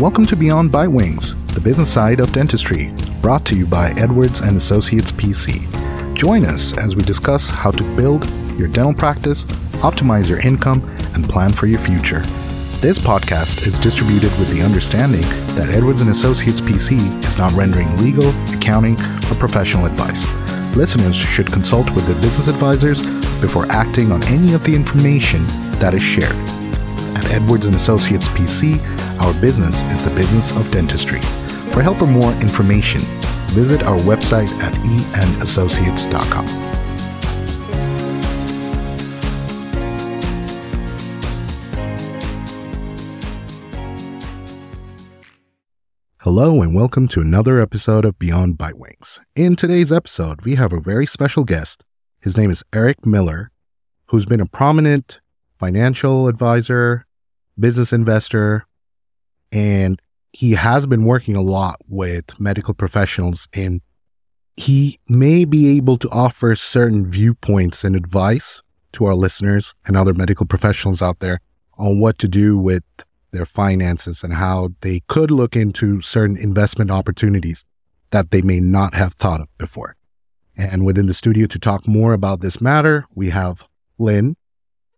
Welcome to Beyond Bitewings, the business side of dentistry, brought to you by Edwards and Associates PC. Join us as we discuss how to build your dental practice, optimize your income, and plan for your future. This podcast is distributed with the understanding that Edwards and Associates PC is not rendering legal, accounting, or professional advice. Listeners should consult with their business advisors before acting on any of the information that is shared. At Edwards and Associates PC, our business is the business of dentistry. For help or more information, visit our website at eandassociates.com. Hello and welcome to another episode of Beyond Bitewings. In today's episode, we have a very special guest. His name is Eric Miller, who's been a prominent financial advisor, business investor, and he has been working a lot with medical professionals and he may be able to offer certain viewpoints and advice to our listeners and other medical professionals out there on what to do with their finances and how they could look into certain investment opportunities that they may not have thought of before. And within the studio to talk more about this matter, we have Lynne.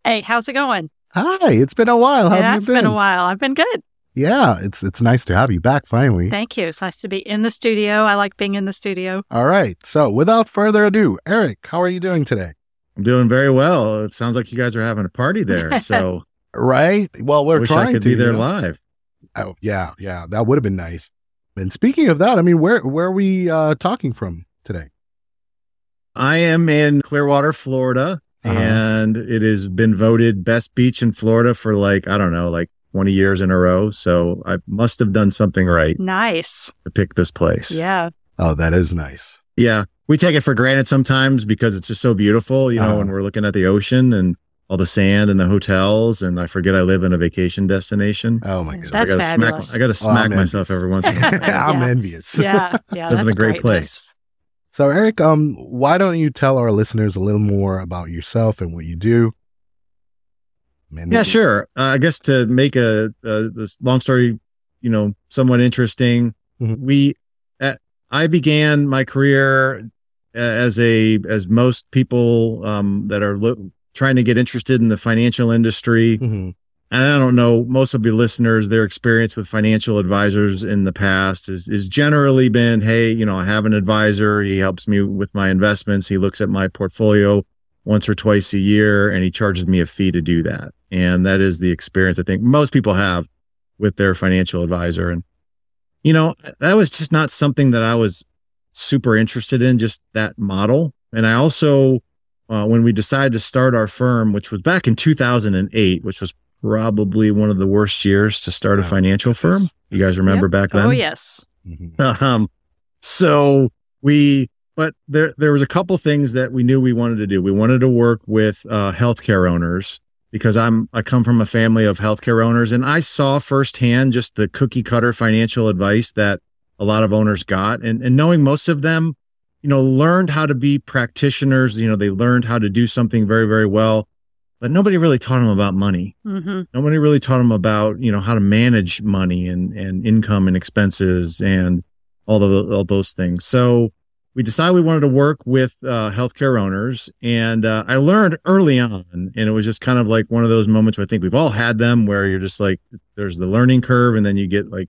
Hey, how's it going? Hi, it's been a while. How yeah, have you been? It's been a while. I've been good. Yeah, it's it's nice to have you back finally. Thank you. It's nice to be in the studio. I like being in the studio. All right. So, without further ado, Eric, how are you doing today? I'm doing very well. It sounds like you guys are having a party there. So Right. Well, we're I wish trying I could to be there you know? live. Oh, yeah, yeah, that would have been nice. And speaking of that, I mean, where where are we uh, talking from today? I am in Clearwater, Florida, Uh-huh. and it has been voted best beach in Florida for like, I don't know, like 20 years in a row. So I must have done something right Nice. to pick this place. Yeah. Oh, that is nice. Yeah. We take it for granted sometimes because it's just so beautiful, you know, Uh-huh. when we're looking at the ocean and all the sand and the hotels. And I forget I live in a vacation destination. Oh my That's. I gotta fabulous. smack I gotta Oh, smack I'm myself every once in a while. I'm Yeah. envious. Yeah. Yeah. Live in a great greatness. place. So, Eric, um, why don't you tell our listeners a little more about yourself and what you do? Man, Yeah, sure. Uh, I guess to make a, a this long story, you know, somewhat interesting, Mhm. we, uh, I began my career uh, as a as most people um, that are lo- trying to get interested in the financial industry. Mhm. And I don't know most of your listeners, their experience with financial advisors in the past is is generally been, hey, you know, I have an advisor. He helps me with my investments. He looks at my portfolio once or twice a year and he charges me a fee to do that. And that is the experience I think most people have with their financial advisor. And, you know, that was just not something that I was super interested in, just that model. And I also, uh, when we decided to start our firm, which was back in 2008, which was probably one of the worst years to start a Oh, financial firm. You guys remember back then? Oh, yes. Mhm. um, so we, but there, there was a couple things that we knew we wanted to do. We wanted to work with, uh, healthcare owners because I'm, I come from a family of healthcare owners and I saw firsthand just the cookie cutter financial advice that a lot of owners got and, and knowing most of them, you know, learned how to be practitioners. You know, they learned how to do something very, very well, but nobody really taught them about money hmm nobody really taught them about you know how to manage money and and income and expenses and all of all those things so we decided we wanted to work with uh, healthcare owners and uh, i learned early on and it was just kind of like one of those moments where i think we've all had them where you're just like there's the learning curve and then you get like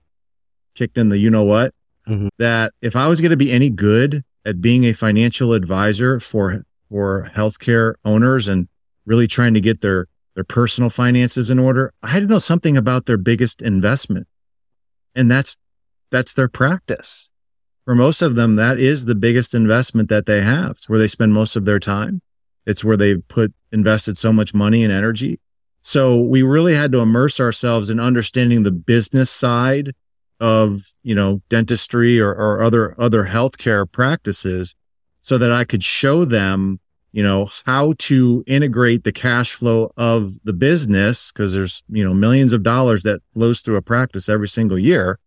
kicked in the you know what Mhm. that if i was going to be any good at being a financial advisor for for healthcare owners and really trying to get their their personal finances in order. I had to know something about their biggest investment. And that's that's their practice. For most of them, that is the biggest investment that they have. It's where they spend most of their time. It's where they've put invested so much money and energy. So we really had to immerse ourselves in understanding the business side of, you know, dentistry or, or other other healthcare practices so that I could show them you know how to integrate the cash flow of the business because there's you know millions of dollars that flows through a practice every single year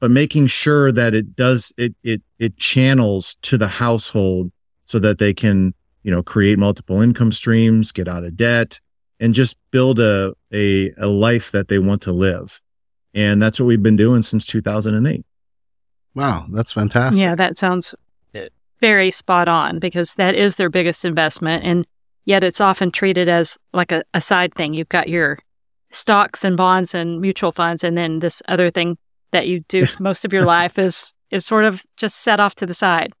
but making sure that it does it it it channels to the household so that they can you know create multiple income streams get out of debt and just build a a, a life that they want to live And that's what we've been doing since 2008. Wow, that's fantastic. Yeah, that sounds very spot on because that is their biggest investment. And yet it's often treated as like a, a side thing. You've got your stocks and bonds and mutual funds, and then this other thing that you do most of your life is is sort of just set off to the side.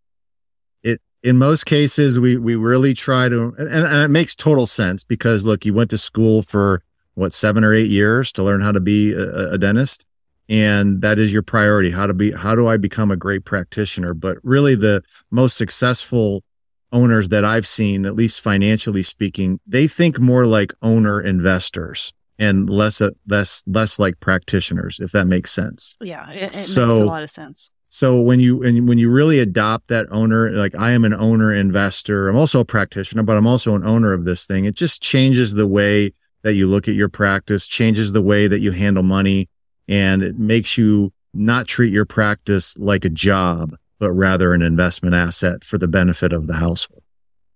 It in most cases we we really try to and, and it makes total sense because look, you went to school for what seven or eight years to learn how to be a, a dentist and that is your priority. How to be how do i become a great practitioner? But really the most successful owners that i've seen at least financially speaking they think more like owner investors and less less less like practitioners if that makes sense yeah it, it so, makes a lot of sense so when you and when you really adopt that owner like i am an owner investor i'm also a practitioner but i'm also an owner of this thing it just changes the way that you look at your practice changes the way that you handle money and it makes you not treat your practice like a job, but rather an investment asset for the benefit of the household.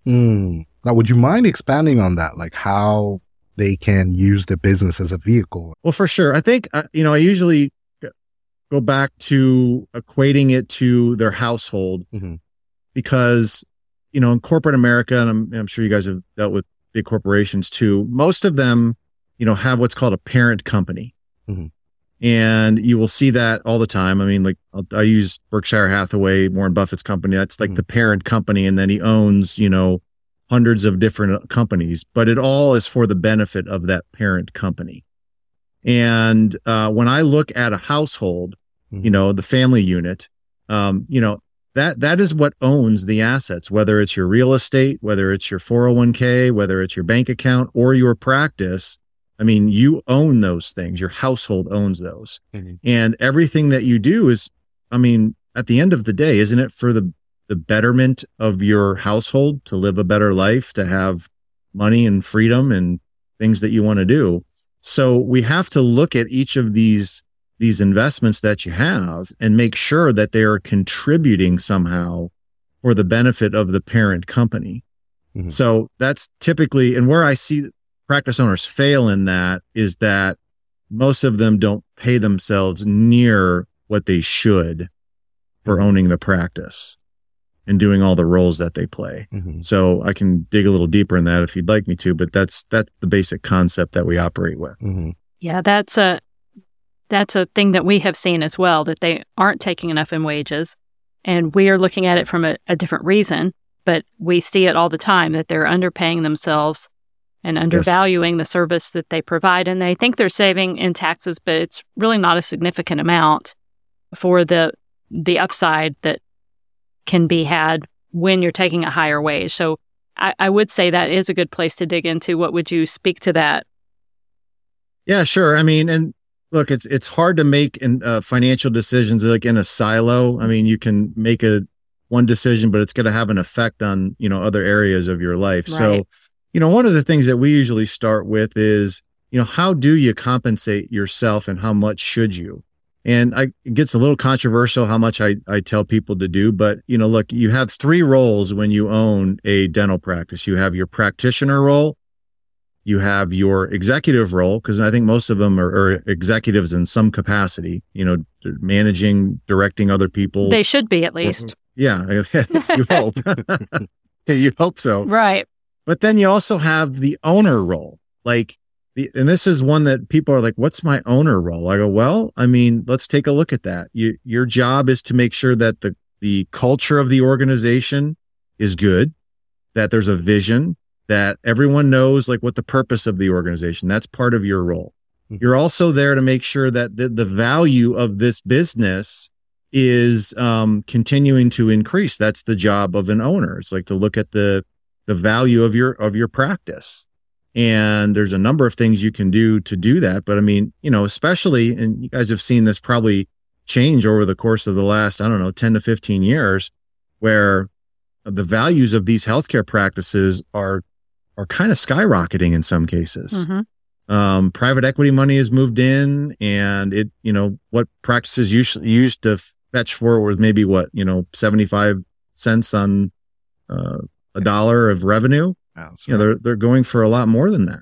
Mm. Now, would you mind expanding on that? Like how they can use the business as a vehicle? Well, for sure. I think, uh, you know, I usually go back to equating it to their household mm-hmm. because, you know, in corporate America, and I'm, I'm sure you guys have dealt with big corporations too, most of them, you know, have what's called a parent company. Mm-hmm and you will see that all the time. I mean, like i use Berkshire Hathaway, Warren Buffett's company. That's like mm-hmm. the parent company, and then he owns, you know, hundreds of different companies, but it all is for the benefit of that parent company. And uh, when I look at a household, mm-hmm. you know, the family unit, um, you know, that that is what owns the assets, whether it's your real estate, whether it's your 401k, whether it's your bank account or your practice I mean, you own those things. Your household owns those. Mm-hmm. And everything that you do is, I mean, at the end of the day, isn't it for the, the betterment of your household to live a better life, to have money and freedom and things that you want to do? So we have to look at each of these, these investments that you have and make sure that they are contributing somehow for the benefit of the parent company. Mm-hmm. So that's typically, and where I see practice owners fail in that is that most of them don't pay themselves near what they should for owning the practice and doing all the roles that they play. Mm-hmm. So I can dig a little deeper in that if you'd like me to, but that's that's the basic concept that we operate with. Mm-hmm. Yeah, that's a that's a thing that we have seen as well that they aren't taking enough in wages, and we are looking at it from a, a different reason. But we see it all the time that they're underpaying themselves and undervaluing yes. the service that they provide. And they think they're saving in taxes, but it's really not a significant amount for the the upside that can be had when you're taking a higher wage. So I, I would say that is a good place to dig into. What would you speak to that? Yeah, sure. I mean, and look, it's it's hard to make in, uh, financial decisions like in a silo. I mean, you can make a one decision, but it's going to have an effect on you know other areas of your life. Right. So you know, one of the things that we usually start with is, you know, how do you compensate yourself and how much should you? And I, it gets a little controversial how much I, I tell people to do, but you know, look, you have three roles when you own a dental practice. You have your practitioner role, you have your executive role, because I think most of them are, are, executives in some capacity, you know, managing, directing other people. They should be at least. Yeah, you hope. you hope so. Right. But then you also have the owner role. Like, and this is one that people are like, what's my owner role? I go, well, I mean, let's take a look at that. You, your job is to make sure that the, the culture of the organization is good, that there's a vision, that everyone knows like what the purpose of the organization. That's part of your role. Mm-hmm. You're also there to make sure that the, the value of this business is um, continuing to increase. That's the job of an owner. It's like to look at the the value of your of your practice and there's a number of things you can do to do that but i mean you know especially and you guys have seen this probably change over the course of the last i don't know 10 to 15 years where the values of these healthcare practices are are kind of skyrocketing in some cases mm-hmm. um, private equity money has moved in and it you know what practices used, used to fetch for was maybe what you know 75 cents on uh, a dollar of revenue. That's you know, they're they're going for a lot more than that.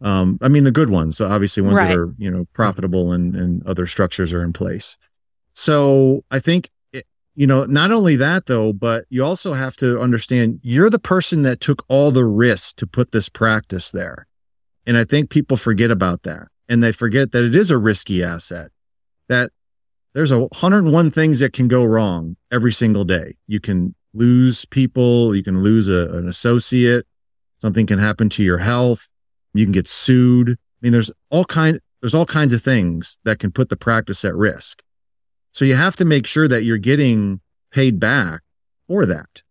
Um, I mean, the good ones, so obviously ones Right. that are, you know, profitable and, and other structures are in place. So I think, it, you know, not only that though, but you also have to understand you're the person that took all the risks to put this practice there. And I think people forget about that and they forget that it is a risky asset that there's a 101 things that can go wrong every single day. You can lose people, you can lose a, an associate, something can happen to your health, you can get sued. I mean, there's all kind there's all kinds of things that can put the practice at risk. So you have to make sure that you're getting paid back for that.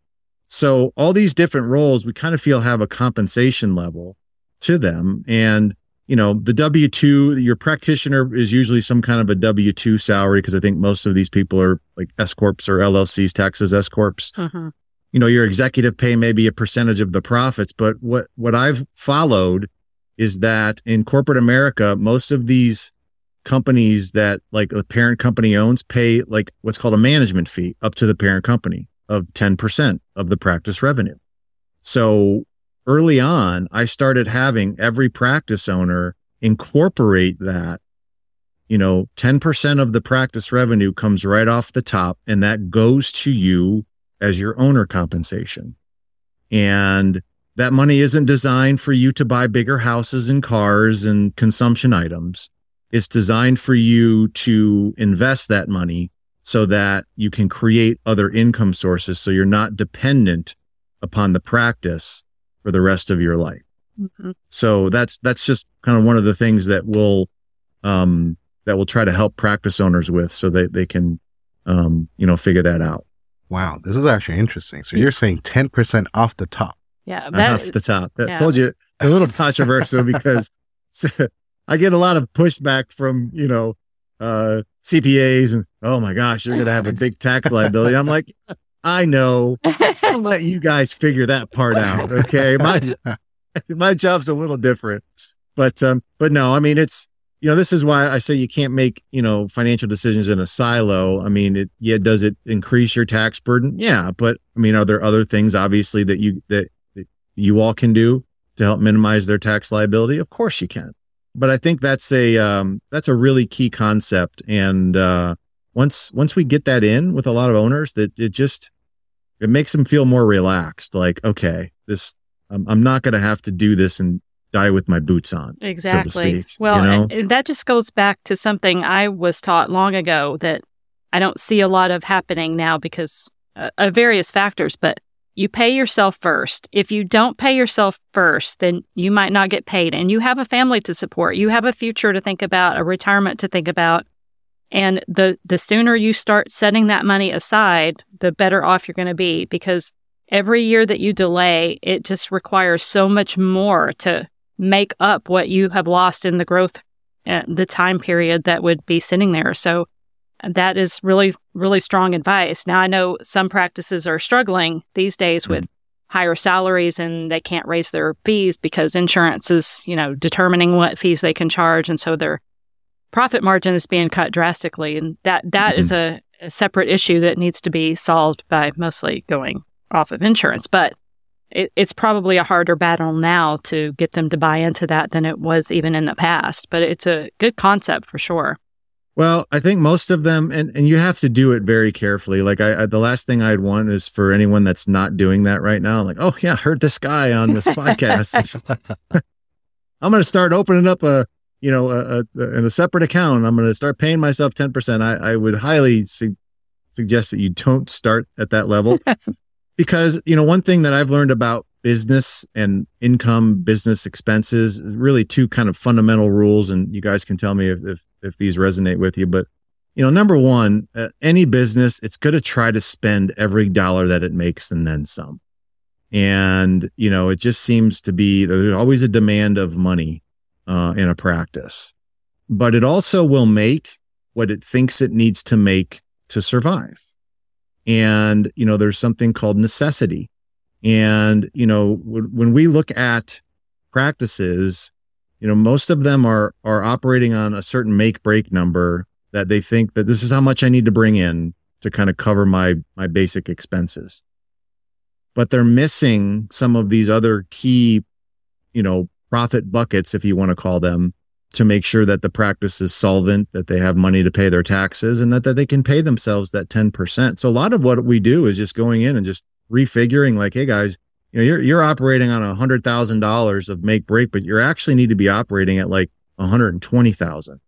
So all these different roles we kind of feel have a compensation level to them and you know, the W 2, your practitioner is usually some kind of a W 2 salary because I think most of these people are like S Corps or LLCs, taxes S Corps. Mhm. You know, your executive pay may be a percentage of the profits, but what, what I've followed is that in corporate America, most of these companies that like the parent company owns pay like what's called a management fee up to the parent company of 10% of the practice revenue. So early on, I started having every practice owner incorporate that. You know, 10% of the practice revenue comes right off the top, and that goes to you as your owner compensation. And that money isn't designed for you to buy bigger houses and cars and consumption items. It's designed for you to invest that money so that you can create other income sources so you're not dependent upon the practice for the rest of your life. Mhm. So that's that's just kind of one of the things that we'll um that we'll try to help practice owners with so that they can um you know figure that out. Wow, this is actually interesting. So you're saying 10% off the top. Yeah. Off the top. I yeah. told you a little controversial because I get a lot of pushback from, you know, uh CPAs and oh my gosh, you're gonna have a big tax liability. I'm like, I know. I'll let you guys figure that part out. Okay. My my job's a little different. But um, but no, I mean it's you know, this is why I say you can't make, you know, financial decisions in a silo. I mean, it yeah, does it increase your tax burden? Yeah. But I mean, are there other things obviously that you that, that you all can do to help minimize their tax liability? Of course you can. But I think that's a um that's a really key concept. And uh once once we get that in with a lot of owners, that it just it makes them feel more relaxed. Like, okay, this I'm, I'm not going to have to do this and die with my boots on. Exactly. speak, well, you know? and- and that just goes back to something I was taught long ago that I don't see a lot of happening now because uh, of various factors, but you pay yourself first. If you don't pay yourself first, then you might not get paid and you have a family to support. You have a future to think about, a retirement to think about. And the the sooner you start setting that money aside, the better off you're going to be because every year that you delay, it just requires so much more to make up what you have lost in the growth, uh, the time period that would be sitting there. So that is really, really strong advice. Now, I know some practices are struggling these days with higher salaries and they can't raise their fees because insurance is, you know, determining what fees they can charge. And so their profit margin is being cut drastically. And that that is mm-hmm. a, a separate issue that needs to be solved by mostly going off of insurance. But it, it's probably a harder battle now to get them to buy into that than it was even in the past. But it's a good concept for sure. Well, I think most of them, and, and you have to do it very carefully. Like I, I, the last thing I'd want is for anyone that's not doing that right now. Like, oh yeah, I heard this guy on this podcast. I'm going to start opening up a, you know, a, a, in a separate account. I'm going to start paying myself 10%. I, I would highly su- suggest that you don't start at that level because, you know, one thing that I've learned about business and income, business expenses, really two kind of fundamental rules. And you guys can tell me if, if, if these resonate with you, but you know, number one, uh, any business, it's going to try to spend every dollar that it makes and then some. And, you know, it just seems to be there's always a demand of money uh, in a practice, but it also will make what it thinks it needs to make to survive. And, you know, there's something called necessity. And, you know, when, when we look at practices, you know, most of them are, are operating on a certain make break number that they think that this is how much I need to bring in to kind of cover my, my basic expenses. But they're missing some of these other key, you know, profit buckets, if you want to call them, to make sure that the practice is solvent, that they have money to pay their taxes, and that, that they can pay themselves that 10%. So a lot of what we do is just going in and just refiguring like, hey guys, you know, you're you're operating on a hundred thousand dollars of make break, but you actually need to be operating at like a hundred and twenty thousand.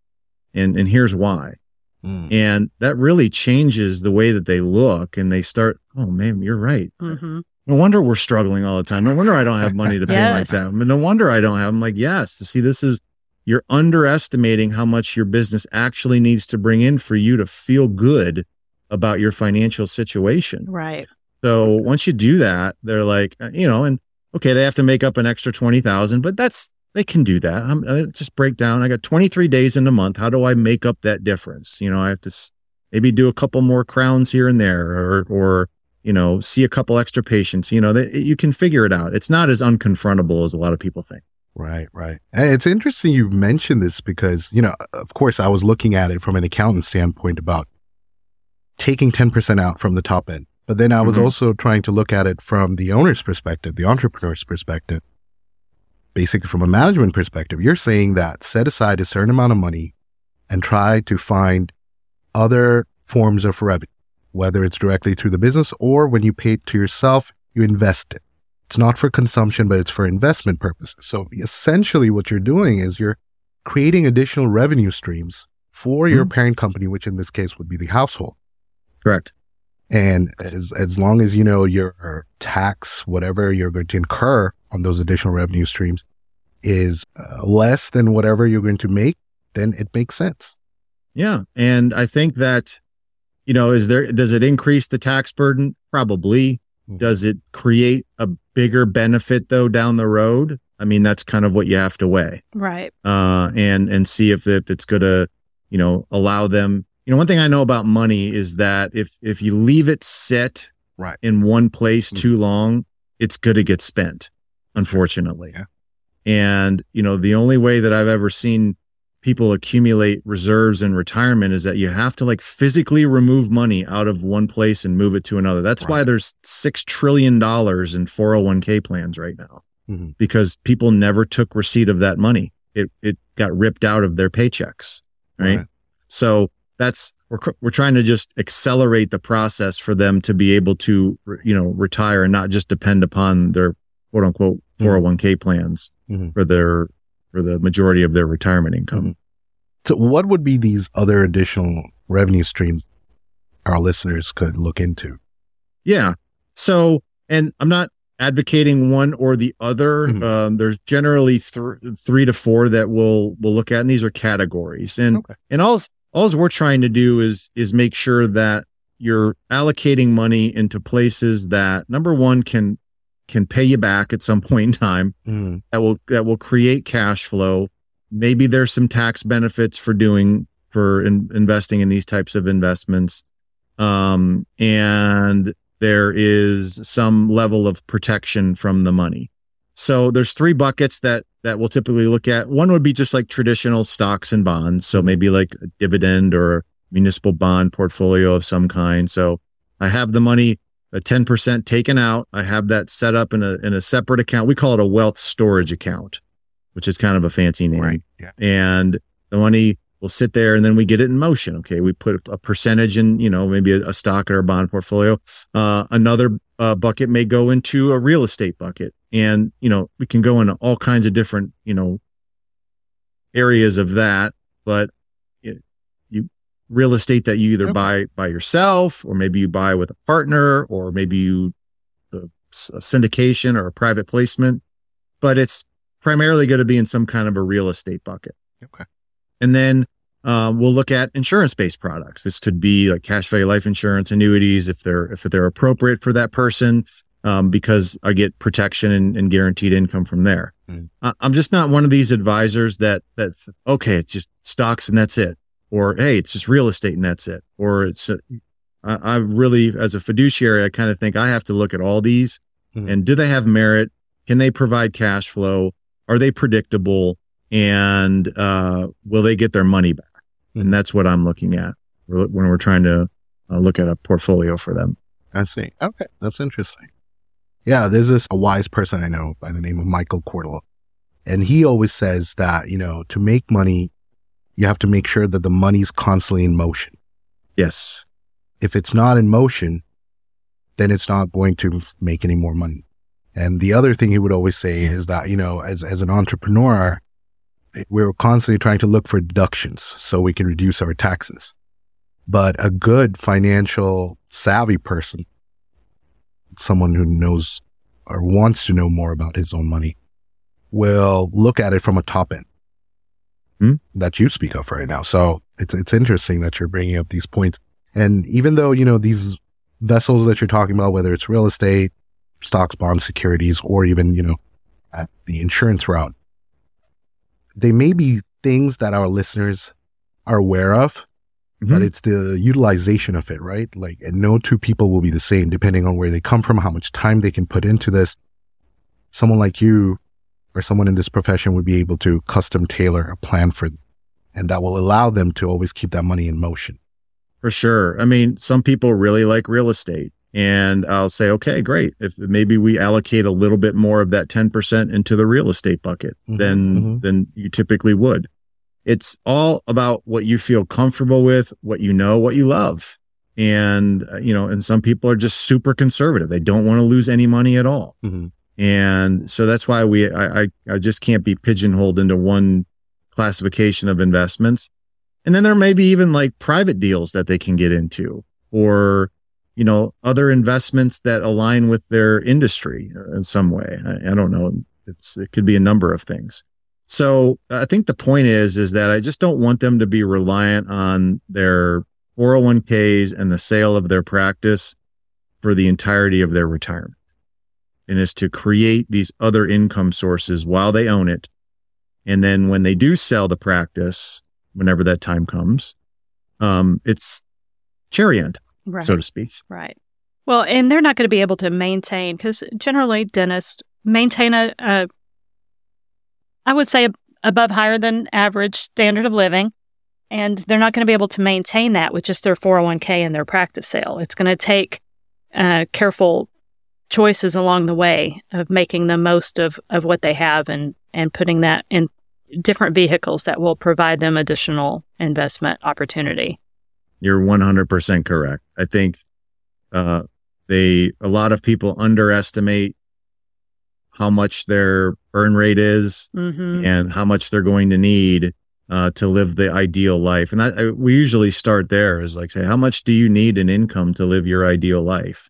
And and here's why. Mm. And that really changes the way that they look and they start, oh man, you're right. Mm-hmm. No wonder we're struggling all the time. No wonder I don't have money to pay yes. my family. No wonder I don't have. I'm like, yes. See, this is you're underestimating how much your business actually needs to bring in for you to feel good about your financial situation. Right. So once you do that, they're like, uh, you know, and okay, they have to make up an extra 20,000, but that's, they can do that. I'm, I uh, just break down. I got 23 days in a month. How do I make up that difference? You know, I have to maybe do a couple more crowns here and there or, or, you know, see a couple extra patients, you know, they, you can figure it out. It's not as unconfrontable as a lot of people think. Right, right. And it's interesting you mentioned this because, you know, of course, I was looking at it from an accountant standpoint about taking 10% out from the top end but then I was mm-hmm. also trying to look at it from the owner's perspective, the entrepreneur's perspective, basically from a management perspective. You're saying that set aside a certain amount of money and try to find other forms of revenue, whether it's directly through the business or when you pay it to yourself, you invest it. It's not for consumption, but it's for investment purposes. So essentially, what you're doing is you're creating additional revenue streams for your mm-hmm. parent company, which in this case would be the household. Correct. And as, as long as you know your tax, whatever you're going to incur on those additional revenue streams is uh, less than whatever you're going to make, then it makes sense. Yeah. And I think that, you know, is there, does it increase the tax burden? Probably. Mm-hmm. Does it create a bigger benefit though down the road? I mean, that's kind of what you have to weigh. Right. Uh, and, and see if, if it's going to, you know, allow them you know, one thing I know about money is that if if you leave it sit right in one place mm-hmm. too long, it's going to get spent, unfortunately. Yeah. And you know, the only way that I've ever seen people accumulate reserves in retirement is that you have to like physically remove money out of one place and move it to another. That's right. why there's 6 trillion dollars in 401k plans right now. Mm-hmm. Because people never took receipt of that money. It it got ripped out of their paychecks, right? right. So that's we're we're trying to just accelerate the process for them to be able to you know retire and not just depend upon their quote unquote 401k mm-hmm. plans mm-hmm. for their for the majority of their retirement income. Mm-hmm. So what would be these other additional revenue streams our listeners could look into? Yeah. So and I'm not advocating one or the other. Mm-hmm. Um, there's generally th- three to four that we'll we'll look at, and these are categories. And okay. and all all we're trying to do is is make sure that you're allocating money into places that number one can can pay you back at some point in time mm. that will that will create cash flow maybe there's some tax benefits for doing for in, investing in these types of investments um, and there is some level of protection from the money so there's three buckets that that we'll typically look at. One would be just like traditional stocks and bonds. So maybe like a dividend or municipal bond portfolio of some kind. So I have the money, a 10% taken out. I have that set up in a, in a separate account. We call it a wealth storage account, which is kind of a fancy name. Right. Yeah. And the money will sit there and then we get it in motion. Okay. We put a percentage in, you know, maybe a, a stock or a bond portfolio. Uh, another uh, bucket may go into a real estate bucket and you know we can go into all kinds of different you know areas of that but real estate that you either okay. buy by yourself or maybe you buy with a partner or maybe you a, a syndication or a private placement but it's primarily going to be in some kind of a real estate bucket okay and then uh, we'll look at insurance-based products. This could be like cash value life insurance, annuities, if they're if they're appropriate for that person um, because I get protection and, and, guaranteed income from there. Mm. I, I'm just not one of these advisors that that okay, it's just stocks and that's it, or hey, it's just real estate and that's it, or it's. A, I, I really, as a fiduciary, I kind of think I have to look at all these mm. and do they have merit? Can they provide cash flow? Are they predictable? And uh, will they get their money back? Mm. And that's what I'm looking at when we're trying to uh, look at a portfolio for them. I see. Okay, that's interesting. Yeah, there's this a wise person I know by the name of Michael Cordell. And he always says that, you know, to make money, you have to make sure that the money's constantly in motion. Yes. If it's not in motion, then it's not going to make any more money. And the other thing he would always say is that, you know, as, as an entrepreneur, we're constantly trying to look for deductions so we can reduce our taxes. But a good financial savvy person, someone who knows or wants to know more about his own money, will look at it from a top end Hmm? that you speak of right now. So it's it's interesting that you're bringing up these points. And even though you know these vessels that you're talking about, whether it's real estate, stocks, bonds, securities, or even you know the insurance route, they may be things that our listeners are aware of, but Mhm. it's the utilization of it, right? Like, and no two people will be the same depending on where they come from, how much time they can put into this. Someone like you or someone in this profession would be able to custom tailor a plan for them. And that will allow them to always keep that money in motion. For sure. I mean, some people really like real estate. And I'll say, okay, great. If maybe we allocate a little bit more of that 10% into the real estate bucket Mhm, than mhm. than you typically would. It's all about what you feel comfortable with, what you know, what you love. And uh, you know, and some people are just super conservative. They don't want to lose any money at all. Mhm. And so that's why we I, I I just can't be pigeonholed into one classification of investments. And then there may be even like private deals that they can get into or, you know, other investments that align with their industry in some way. I, I don't know. It's, it could be a number of things. So I think the point is, is that I just don't want them to be reliant on their 401ks and the sale of their practice for the entirety of their retirement. And is to create these other income sources while they own it. And then when they do sell the practice, whenever that time comes, um, it's cherry end, Right. so to speak. Right. Well, and they're not going to be able to maintain because generally dentists maintain a, a I would say, above higher than average standard of living. And they're not going to be able to maintain that with just their 401k and their practice sale. It's going to take uh, careful choices along the way of making the most of, of what they have and, and putting that in different vehicles that will provide them additional investment opportunity. You're 100% correct. I think, uh, they, a lot of people underestimate how much their earn rate is hmm and how much they're going to need, uh, to live the ideal life. And that, I, we usually start there is like, say, how much do you need in income to live your ideal life?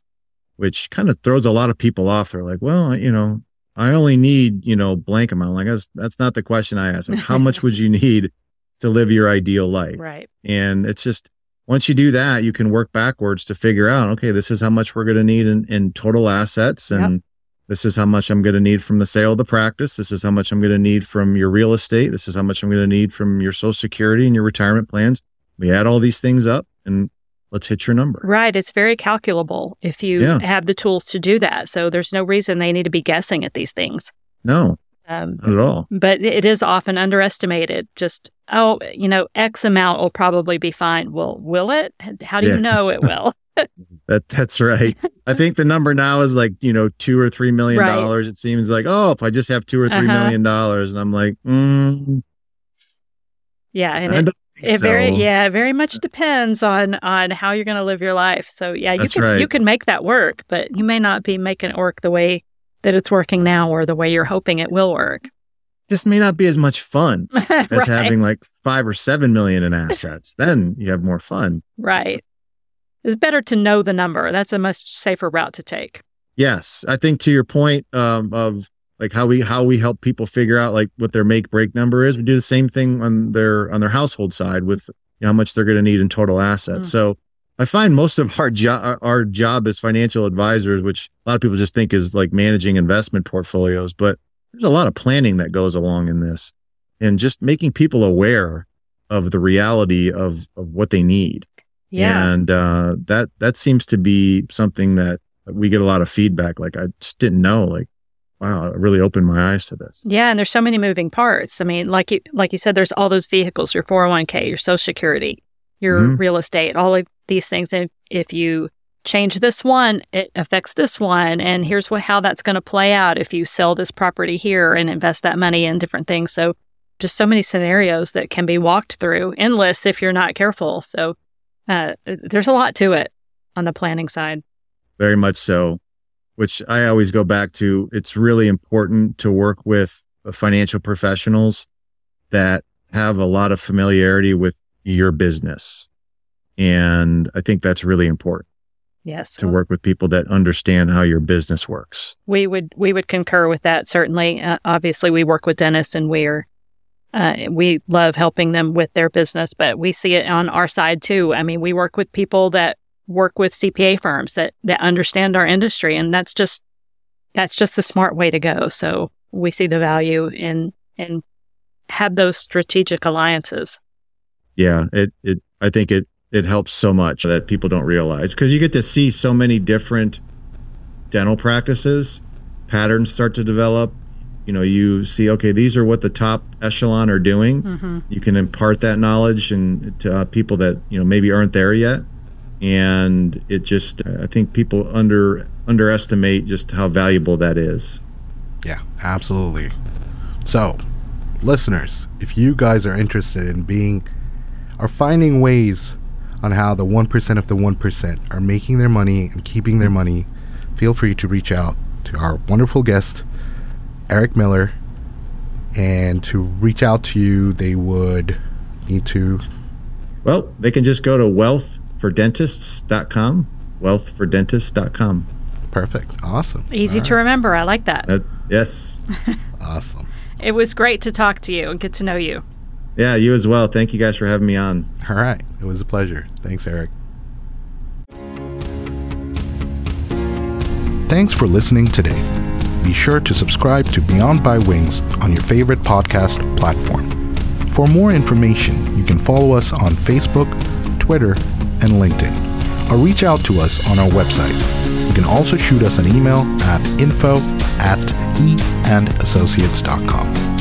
Which kind of throws a lot of people off. They're like, well, you know, I only need, you know, blank amount. Like that's, that's not the question I asked. Like, how much would you need to live your ideal life? Right. And it's just once you do that, you can work backwards to figure out, okay, this is how much we're going to need in, in total assets. And this is how much I'm going to need from the sale of the practice. This is how much I'm going to need from your real estate. This is how much I'm going to need from your social security and your retirement plans. We add all these things up and let's hit your number. Right. It's very calculable if you Yeah. have the tools to do that. So there's no reason they need to be guessing at these things. No, Um, not at all. but it is often underestimated. Just, oh, you know, X amount will probably be fine. Well, will it? How do Yeah. you know it will? That that's right. I think the number now is like, you know, two or three million Right. dollars. It seems like, oh, if I just have two or three Uh-huh. million dollars. And I'm like, mm, yeah. And I it, it very, yeah, it very much depends on, on how you're going to live your life. So yeah, you can, right. you can make that work, but you may not be making it work the way that it's working now or the way you're hoping it will work. This may not be as much fun as right. having like five or seven million in assets. then you have more fun. Right. It's better to know the number. That's a much safer route to take. Yes, I think to your point um, of like how we how we help people figure out like what their make break number is. We do the same thing on their on their household side with you know, how much they're going to need in total assets. Mm. So I find most of our job our job as financial advisors, which a lot of people just think is like managing investment portfolios, but there's a lot of planning that goes along in this, and just making people aware of the reality of of what they need. Yeah. And uh, that that seems to be something that we get a lot of feedback. Like I just didn't know. Like, wow, it really opened my eyes to this. Yeah, and there's so many moving parts. I mean, like you like you said, there's all those vehicles, your 401k, your social security, your Mhm. real estate, all of these things. And if you change this one, it affects this one. And here's what, how that's going to play out if you sell this property here and invest that money in different things. So, just so many scenarios that can be walked through, endless if you're not careful. So, uh, there's a lot to it on the planning side. Very much so, which I always go back to. It's really important to work with financial professionals that have a lot of familiarity with your business. And I think that's really important. Yes. To work with people that understand how your business works. We would we would concur with that certainly. Uh, obviously we work with dentists and we're uh, we love helping them with their business, but we see it on our side too. I mean, we work with people that work with CPA firms that that understand our industry and that's just that's just the smart way to go. So we see the value in in have those strategic alliances. Yeah, it it I think it it helps so much that people don't realize because you get to see so many different dental practices, patterns start to develop. You know, you see, okay, these are what the top echelon are doing. Mm-hmm. You can impart that knowledge and to uh, people that you know maybe aren't there yet, and it just I think people under underestimate just how valuable that is. Yeah, absolutely. So, listeners, if you guys are interested in being are finding ways on how the 1% of the 1% are making their money and keeping their money, feel free to reach out to our wonderful guest, Eric Miller. And to reach out to you, they would need to. Well, they can just go to wealthfordentists.com. Wealthfordentists.com. Perfect. Awesome. Easy All to right. remember. I like that. Uh, yes. awesome. It was great to talk to you and get to know you. Yeah, you as well. Thank you guys for having me on. All right. It was a pleasure. Thanks, Eric. Thanks for listening today. Be sure to subscribe to Beyond Bitewings on your favorite podcast platform. For more information, you can follow us on Facebook, Twitter, and LinkedIn, or reach out to us on our website. You can also shoot us an email at info at eandassociates.com.